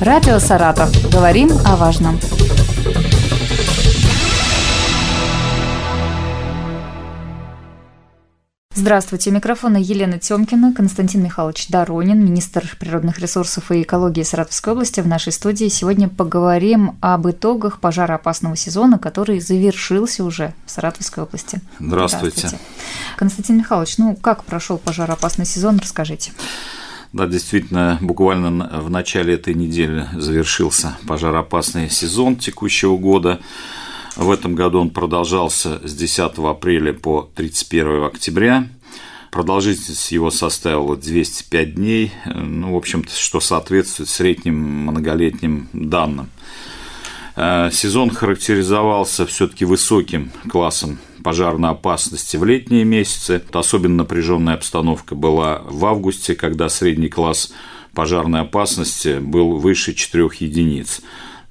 Радио «Саратов». Говорим о важном. Здравствуйте. Микрофон Елена Тёмкина, Константин Михайлович Доронин, министр природных ресурсов и экологии Саратовской области. В нашей студии сегодня поговорим об итогах пожароопасного сезона, который завершился уже в Саратовской области. Здравствуйте. Здравствуйте. Константин Михайлович, ну как прошел пожароопасный сезон, расскажите. Да, действительно, буквально в начале этой недели завершился пожароопасный сезон текущего года. В этом году он продолжался с 10 апреля по 31 октября. Продолжительность его составила 205 дней, ну, в общем-то, что соответствует средним многолетним данным. Э, сезон характеризовался все-таки высоким классом пожарной опасности в летние месяцы. Особенно напряженная обстановка была в августе, когда средний класс пожарной опасности был выше 4 единиц.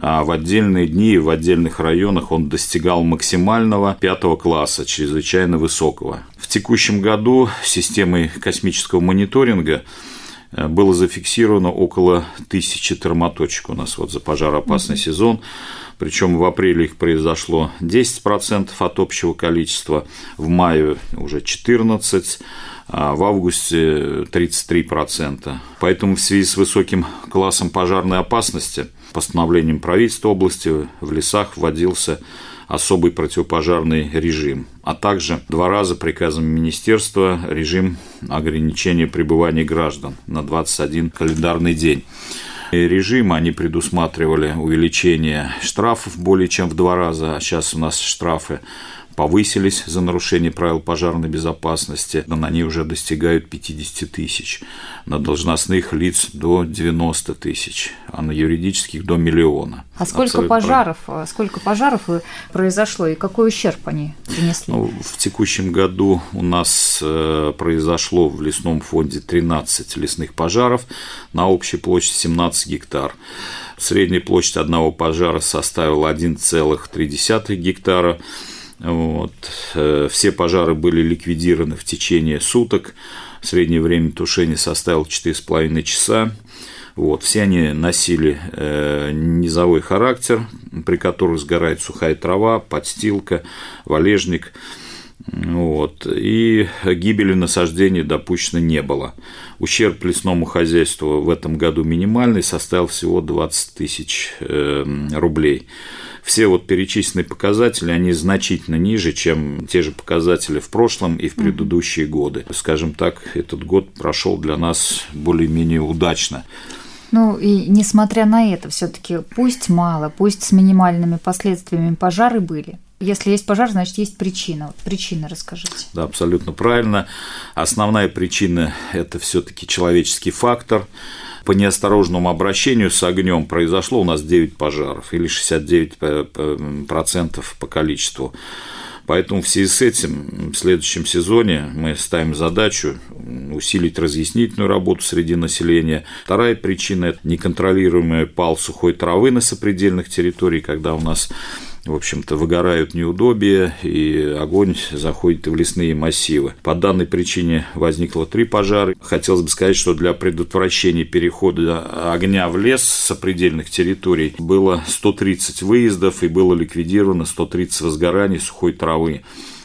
А в отдельные дни в отдельных районах он достигал максимального пятого класса, чрезвычайно высокого. В текущем году системой космического мониторинга было зафиксировано около тысячи термоточек у нас вот за пожароопасный mm-hmm. сезон причем в апреле их произошло 10% от общего количества, в мае уже 14%, а в августе 33%. Поэтому в связи с высоким классом пожарной опасности постановлением правительства области в лесах вводился особый противопожарный режим, а также два раза приказом министерства режим ограничения пребывания граждан на 21 календарный день. Режима они предусматривали увеличение штрафов более чем в два раза, а сейчас у нас штрафы повысились за нарушение правил пожарной безопасности, но они уже достигают 50 тысяч. На должностных лиц до 90 тысяч, а на юридических до миллиона. А сколько Абсолютно пожаров, прав... сколько пожаров произошло и какой ущерб они принесли? Ну, в текущем году у нас э, произошло в лесном фонде 13 лесных пожаров на общей площади 17 гектар. Средняя площадь одного пожара составила 1,3 гектара. Вот. Э, все пожары были ликвидированы в течение суток. Среднее время тушения составило 4,5 часа. Вот. Все они носили э, низовой характер, при которых сгорает сухая трава, подстилка, валежник. Вот. И гибели насаждений допущено не было. Ущерб лесному хозяйству в этом году минимальный, составил всего 20 тысяч э, рублей все вот перечисленные показатели, они значительно ниже, чем те же показатели в прошлом и в предыдущие годы. Скажем так, этот год прошел для нас более-менее удачно. Ну и несмотря на это, все-таки пусть мало, пусть с минимальными последствиями пожары были. Если есть пожар, значит есть причина. Вот причины расскажите. Да, абсолютно правильно. Основная причина – это все-таки человеческий фактор по неосторожному обращению с огнем произошло у нас 9 пожаров, или 69% по количеству. Поэтому в связи с этим в следующем сезоне мы ставим задачу усилить разъяснительную работу среди населения. Вторая причина – это неконтролируемый пал сухой травы на сопредельных территориях, когда у нас в общем-то, выгорают неудобия, и огонь заходит в лесные массивы. По данной причине возникло три пожара. Хотелось бы сказать, что для предотвращения перехода огня в лес с сопредельных территорий было 130 выездов и было ликвидировано 130 возгораний сухой травы.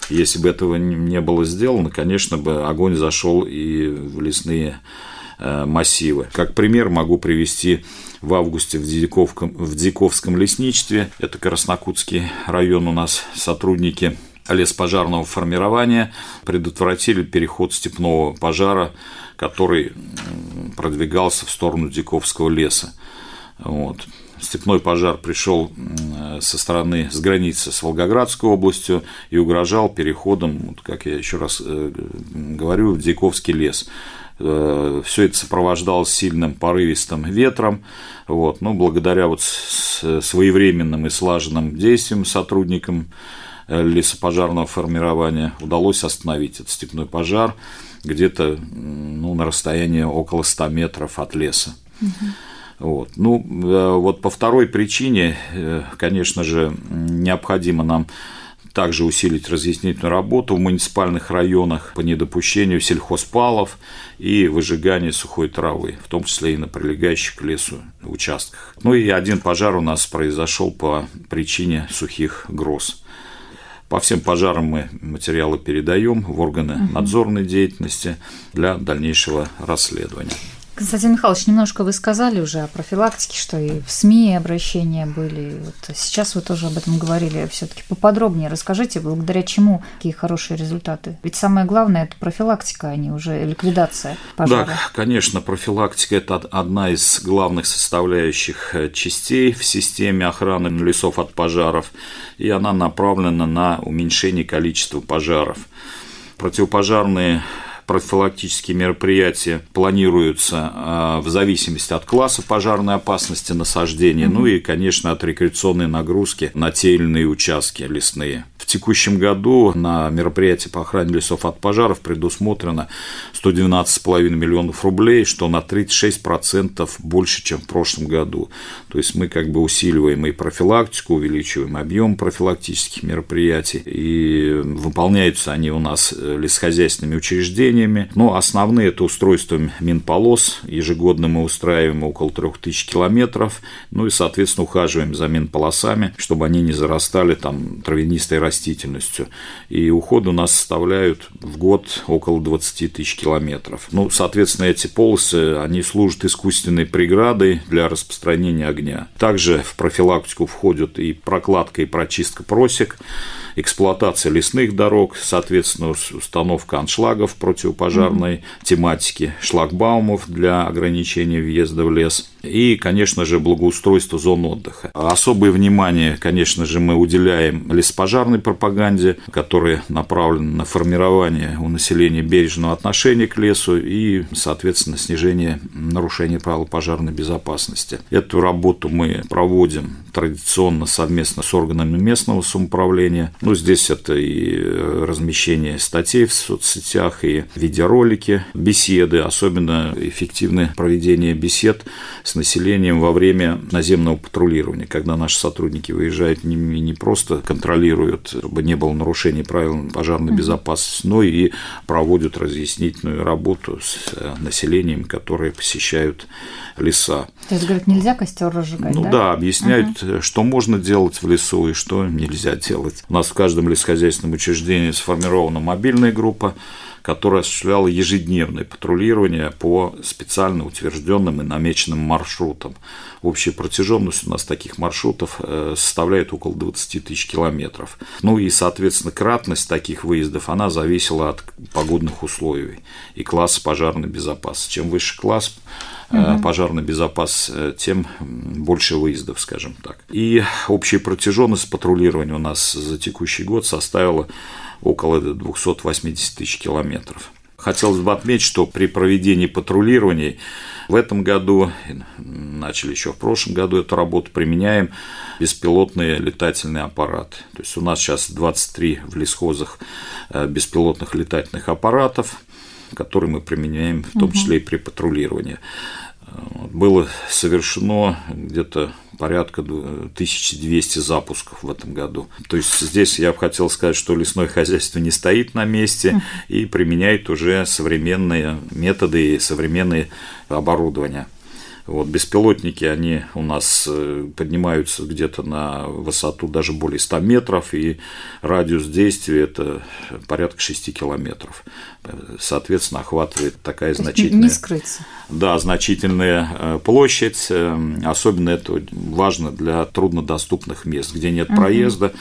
Если бы этого не было сделано, конечно бы огонь зашел и в лесные э, массивы. Как пример могу привести в августе в, Дьяковском, в Дьяковском лесничестве, это Краснокутский район у нас, сотрудники леспожарного формирования предотвратили переход степного пожара, который продвигался в сторону Дьяковского леса. Вот. Степной пожар пришел со стороны, с границы с Волгоградской областью и угрожал переходом, как я еще раз э, говорю, в Дьяковский лес. Э, Все это сопровождалось сильным порывистым ветром. Вот. Но благодаря вот своевременным и слаженным действиям сотрудникам э, лесопожарного формирования удалось остановить этот степной пожар где-то ну, на расстоянии около 100 метров от леса. Угу. Вот. Ну, э, вот по второй причине, конечно же, необходимо нам также усилить разъяснительную работу в муниципальных районах по недопущению сельхозпалов и выжиганию сухой травы, в том числе и на прилегающих к лесу участках. Ну и один пожар у нас произошел по причине сухих гроз. По всем пожарам мы материалы передаем в органы надзорной деятельности для дальнейшего расследования. Константин Михайлович, немножко вы сказали уже о профилактике, что и в СМИ обращения были. Вот сейчас вы тоже об этом говорили. Все-таки поподробнее расскажите, благодаря чему такие хорошие результаты. Ведь самое главное это профилактика, а не уже ликвидация пожара. Да, конечно, профилактика это одна из главных составляющих э, частей в системе охраны лесов от пожаров, и она направлена на уменьшение количества пожаров. Противопожарные профилактические мероприятия планируются а, в зависимости от класса пожарной опасности насаждения, mm-hmm. ну и, конечно, от рекреационной нагрузки на те или иные участки лесные текущем году на мероприятие по охране лесов от пожаров предусмотрено 112,5 миллионов рублей, что на 36% больше, чем в прошлом году. То есть мы как бы усиливаем и профилактику, увеличиваем объем профилактических мероприятий, и выполняются они у нас э, лесхозяйственными учреждениями. Но основные это устройство Минполос. Ежегодно мы устраиваем около 3000 километров, ну и, соответственно, ухаживаем за Минполосами, чтобы они не зарастали там травянистой растительностью растительностью. И уходы у нас составляют в год около 20 тысяч километров. Ну, соответственно, эти полосы, они служат искусственной преградой для распространения огня. Также в профилактику входят и прокладка, и прочистка просек, эксплуатация лесных дорог, соответственно, установка аншлагов противопожарной mm-hmm. тематики, шлагбаумов для ограничения въезда в лес и, конечно же, благоустройство зон отдыха. Особое внимание, конечно же, мы уделяем леспожарной пропаганде, которая направлена на формирование у населения бережного отношения к лесу и, соответственно, снижение нарушений правил пожарной безопасности. Эту работу мы проводим традиционно совместно с органами местного самоуправления, ну, здесь это и э, размещение статей в соцсетях, и видеоролики, беседы, особенно эффективное проведение бесед с населением во время наземного патрулирования, когда наши сотрудники выезжают не, не просто контролируют, чтобы не было нарушений правил пожарной безопасности, но и проводят разъяснительную работу с э, населением, которые посещают леса. То есть, говорят, нельзя костер разжигать, ну, да? да, объясняют, угу. что можно делать в лесу и что нельзя делать. У нас в каждом лесхозяйственном учреждении сформирована мобильная группа, которая осуществляла ежедневное патрулирование по специально утвержденным и намеченным маршрутам. Общая протяженность у нас таких маршрутов э, составляет около 20 тысяч километров. Ну и, соответственно, кратность таких выездов, она зависела от погодных условий и класса пожарной безопасности. Чем выше класс, угу. пожарной безопасности, э, тем больше выездов, скажем так. И общая протяженность патрулирования у нас за текущий год составила около 280 тысяч километров. Хотелось бы отметить, что при проведении патрулирований в этом году, начали еще в прошлом году эту работу, применяем беспилотные летательные аппараты. То есть у нас сейчас 23 в лесхозах э, беспилотных летательных аппаратов, которые мы применяем в том числе и при патрулировании. Было совершено где-то порядка 1200 запусков в этом году. То есть здесь я бы хотел сказать, что лесное хозяйство не стоит на месте и применяет уже современные методы и современные оборудования. Вот, беспилотники, они у нас э, поднимаются где-то на высоту даже более 100 метров, и радиус действия – это порядка 6 километров. Соответственно, охватывает такая То значительная… Не скрыться. Да, значительная э, площадь. Э, особенно это важно для труднодоступных мест, где нет проезда. Угу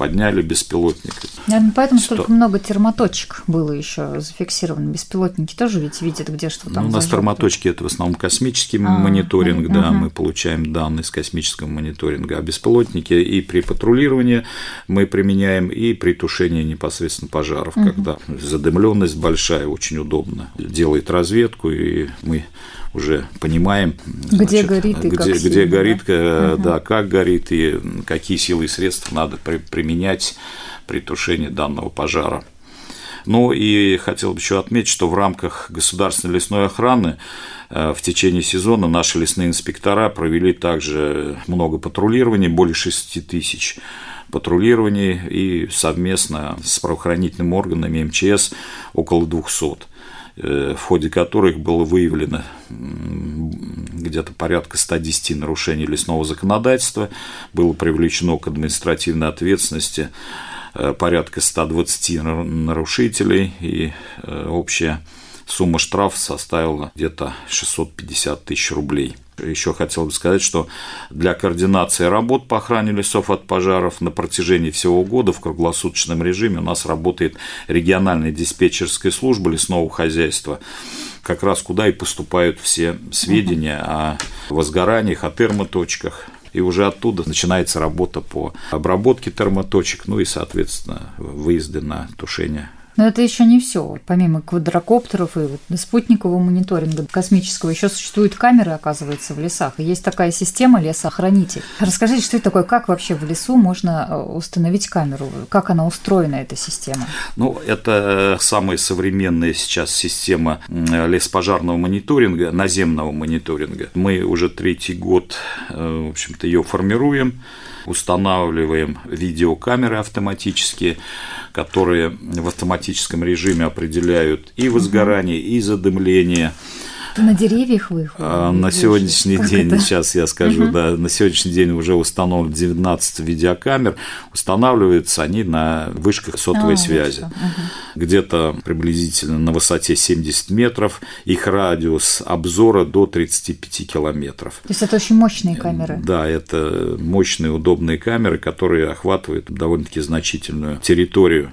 подняли беспилотник. Наверное, поэтому Что? столько много термоточек было еще зафиксировано. Беспилотники тоже ведь видят, где что там. Ну, у нас термоточки это в основном космический мониторинг, угу. да, мы получаем данные с космического мониторинга, а беспилотники и при патрулировании мы применяем, и при тушении непосредственно пожаров, угу. когда задымленность большая, очень удобно, делает разведку, и мы уже понимаем, где значит, горит и где, как где сильно, горит, да? да, как горит и какие силы и средства надо применять при тушении данного пожара. Ну и хотел бы еще отметить, что в рамках государственной лесной охраны э, в течение сезона наши лесные инспектора провели также много патрулирований, более 6 тысяч патрулировании и совместно с правоохранительными органами МЧС около 200 э, в ходе которых было выявлено где-то порядка 110 нарушений лесного законодательства, было привлечено к административной ответственности порядка 120 нарушителей, и э, общая сумма штрафа составила где-то 650 тысяч рублей. Еще хотел бы сказать, что для координации работ по охране лесов от пожаров на протяжении всего года в круглосуточном режиме у нас работает региональная диспетчерская служба лесного хозяйства, как раз куда и поступают все сведения о возгораниях, о термоточках, и уже оттуда начинается работа по обработке термоточек, ну и, соответственно, выезды на тушение но это еще не все. Помимо квадрокоптеров и вот спутникового мониторинга космического, еще существуют камеры, оказывается, в лесах. И есть такая система лесоохранитель. Расскажите, что это такое, как вообще в лесу можно э, установить камеру? Как она устроена, эта система? Ну, это самая современная сейчас система леспожарного мониторинга, наземного мониторинга. Мы уже третий год, э, в общем-то, ее формируем устанавливаем видеокамеры автоматические, которые в автоматическом режиме определяют и возгорание, и задымление, на деревьях вы а, На сегодняшний как день, это? сейчас я скажу, угу. да, на сегодняшний день уже установлено 19 видеокамер. Устанавливаются они на вышках сотовой а, связи. Угу. Где-то приблизительно на высоте 70 метров. Их радиус обзора до 35 километров. То есть это очень мощные камеры? Да, это мощные, удобные камеры, которые охватывают довольно-таки значительную территорию.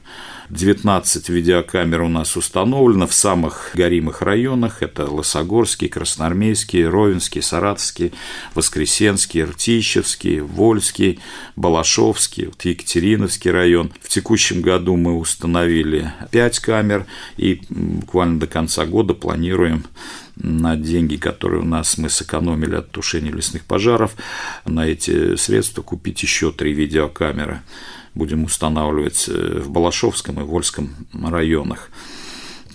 19 видеокамер у нас установлено в самых горимых районах. Это Лосогорский, Красноармейский, Ровенский, Саратовский, Воскресенский, Ртищевский, Вольский, Балашовский, вот Екатериновский район. В текущем году мы установили 5 камер и буквально до конца года планируем на деньги, которые у нас мы сэкономили от тушения лесных пожаров, на эти средства купить еще три видеокамеры будем устанавливать э, в Балашовском и Вольском районах.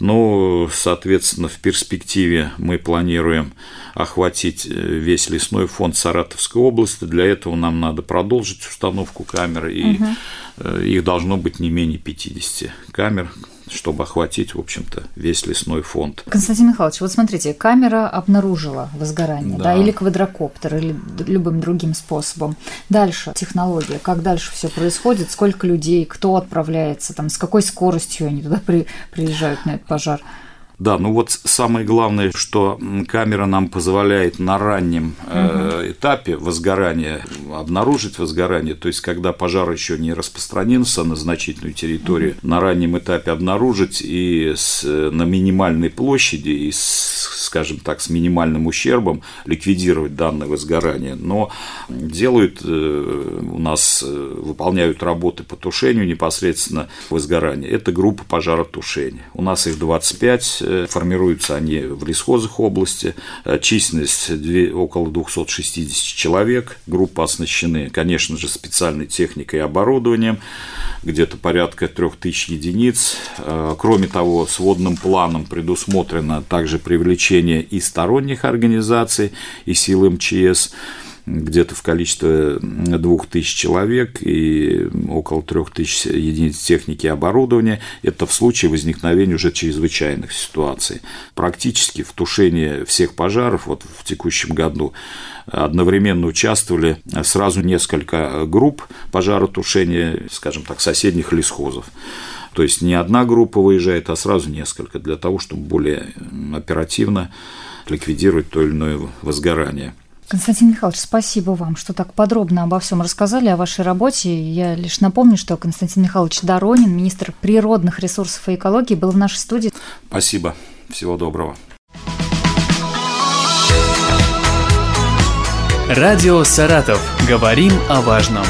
Ну, соответственно, в перспективе мы планируем охватить э, весь лесной фонд Саратовской области. Для этого нам надо продолжить установку камер, и угу. их должно быть не менее 50 камер, чтобы охватить, в общем-то, весь лесной фонд. Константин Михайлович, вот смотрите, камера обнаружила возгорание, да, да или квадрокоптер, или любым другим способом. Дальше технология, как дальше все происходит, сколько людей, кто отправляется, там, с какой скоростью они туда при, приезжают на этот пожар. Да, ну вот самое главное, что камера нам позволяет на раннем э, этапе возгорания обнаружить возгорание, то есть когда пожар еще не распространился на значительную территорию, на раннем этапе обнаружить и с, на минимальной площади и с, скажем так, с минимальным ущербом ликвидировать данное возгорание. Но делают э, у нас, э, выполняют работы по тушению непосредственно возгорания. Это группа пожаротушения. У нас их 25 формируются они в лесхозах области, э, численность около 260 человек, группы оснащены, конечно же, специальной техникой и оборудованием, где-то порядка 3000 единиц. Э, кроме того, с водным планом предусмотрено также привлечение и сторонних организаций, и сил МЧС, где-то в количестве 2000 человек и около 3000 единиц техники и оборудования. Это в случае возникновения уже чрезвычайных ситуаций. Практически в тушении всех пожаров вот в текущем году одновременно участвовали сразу несколько групп пожаротушения, скажем так, соседних лесхозов. То есть не одна группа выезжает, а сразу несколько, для того, чтобы более оперативно ликвидировать то или иное возгорание. Константин Михайлович, спасибо вам, что так подробно обо всем рассказали, о вашей работе. Я лишь напомню, что Константин Михайлович Доронин, министр природных ресурсов и экологии, был в нашей студии. Спасибо. Всего доброго. Радио «Саратов». Говорим о важном.